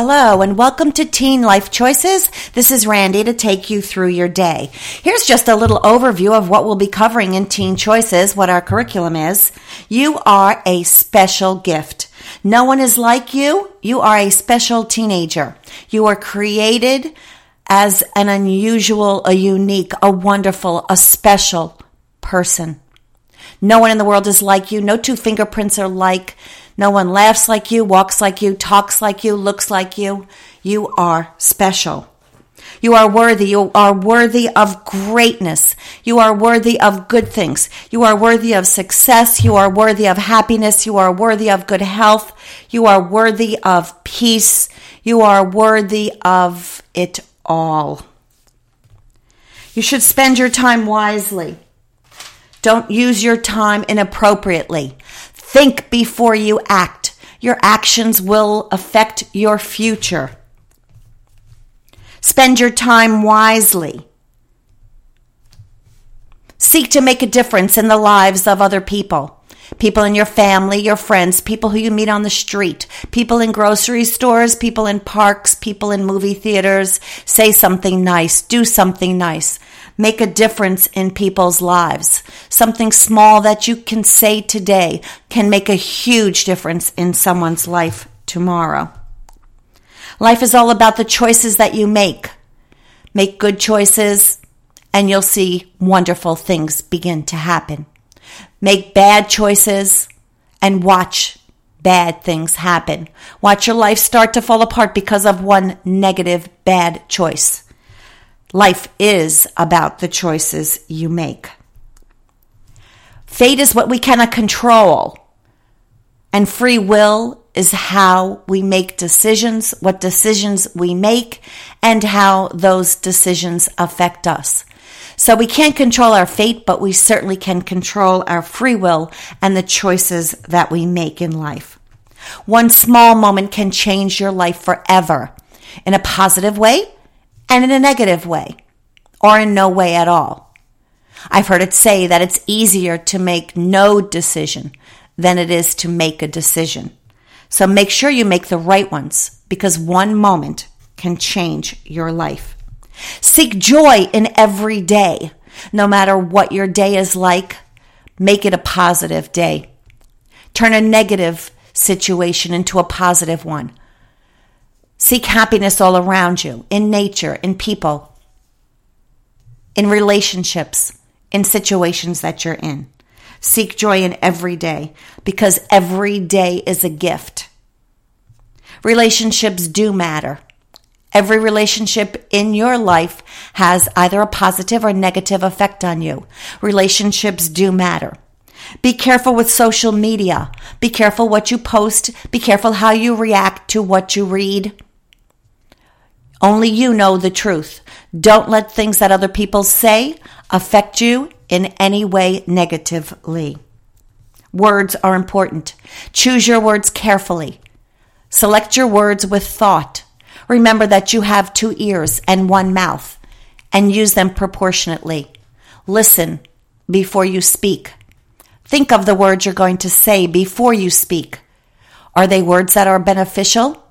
Hello and welcome to Teen Life Choices. This is Randy to take you through your day. Here's just a little overview of what we'll be covering in Teen Choices, what our curriculum is. You are a special gift. No one is like you. You are a special teenager. You are created as an unusual, a unique, a wonderful, a special person. No one in the world is like you. No two fingerprints are like. No one laughs like you, walks like you, talks like you, looks like you. You are special. You are worthy. You are worthy of greatness. You are worthy of good things. You are worthy of success. You are worthy of happiness. You are worthy of good health. You are worthy of peace. You are worthy of it all. You should spend your time wisely. Don't use your time inappropriately. Think before you act. Your actions will affect your future. Spend your time wisely. Seek to make a difference in the lives of other people. People in your family, your friends, people who you meet on the street, people in grocery stores, people in parks, people in movie theaters. Say something nice. Do something nice make a difference in people's lives. Something small that you can say today can make a huge difference in someone's life tomorrow. Life is all about the choices that you make. Make good choices and you'll see wonderful things begin to happen. Make bad choices and watch bad things happen. Watch your life start to fall apart because of one negative bad choice. Life is about the choices you make. Fate is what we cannot control, and free will is how we make decisions, what decisions we make, and how those decisions affect us. So we can't control our fate, but we certainly can control our free will and the choices that we make in life. One small moment can change your life forever in a positive way and in a negative way, or in no way at all. I've heard it say that it's easier to make no decision than it is to make a decision. So make sure you make the right ones because one moment can change your life. Seek joy in every day. No matter what your day is like, make it a positive day. Turn a negative situation into a positive one. Seek happiness all around you, in nature, in people, in relationships, in situations that you're in. Seek joy in every day because every day is a gift. Relationships do matter. Every relationship in your life has either a positive or negative effect on you. Relationships do matter. Be careful with social media. Be careful what you post. Be careful how you react to what you read. Only you know the truth. Don't let things that other people say affect you in any way negatively. Words are important. Choose your words carefully. Select your words with thought. Remember that you have two ears and one mouth and use them proportionately. Listen before you speak. Think of the words you're going to say before you speak. Are they words that are beneficial?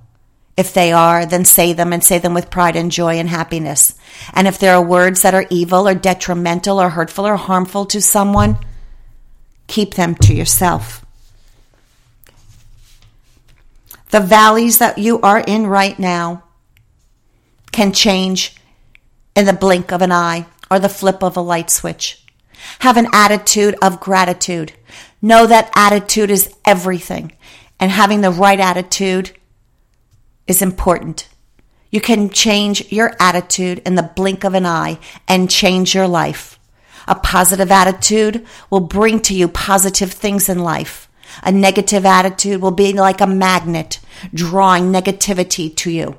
If they are, then say them and say them with pride and joy and happiness. And if there are words that are evil or detrimental or hurtful or harmful to someone, keep them to yourself. The valleys that you are in right now can change in the blink of an eye or the flip of a light switch. Have an attitude of gratitude. Know that attitude is everything. And having the right attitude is important. You can change your attitude in the blink of an eye and change your life. A positive attitude will bring to you positive things in life. A negative attitude will be like a magnet drawing negativity to you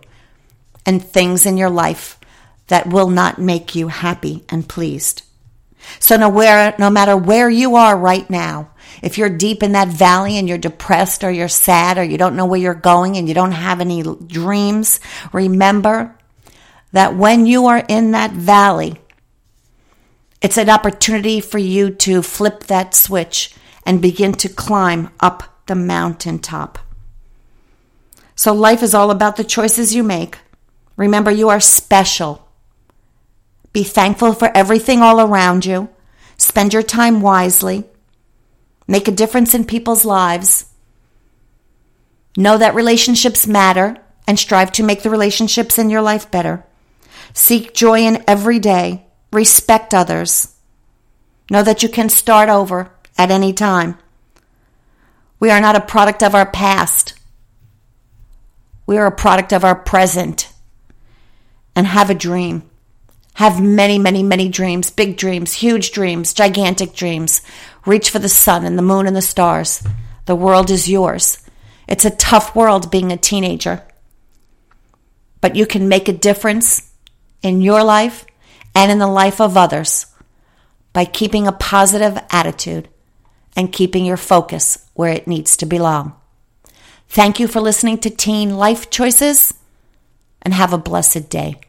and things in your life that will not make you happy and pleased. So no, where, no matter where you are right now, if you're deep in that valley and you're depressed or you're sad or you don't know where you're going and you don't have any dreams, remember that when you are in that valley, it's an opportunity for you to flip that switch and begin to climb up the mountaintop. So life is all about the choices you make. Remember, you are special. Be thankful for everything all around you. Spend your time wisely. Make a difference in people's lives. Know that relationships matter and strive to make the relationships in your life better. Seek joy in every day. Respect others. Know that you can start over at any time. We are not a product of our past. We are a product of our present. And have a dream. Have many, many, many dreams, big dreams, huge dreams, gigantic dreams. Reach for the sun and the moon and the stars. The world is yours. It's a tough world being a teenager. But you can make a difference in your life and in the life of others by keeping a positive attitude and keeping your focus where it needs to belong. Thank you for listening to Teen Life Choices and have a blessed day.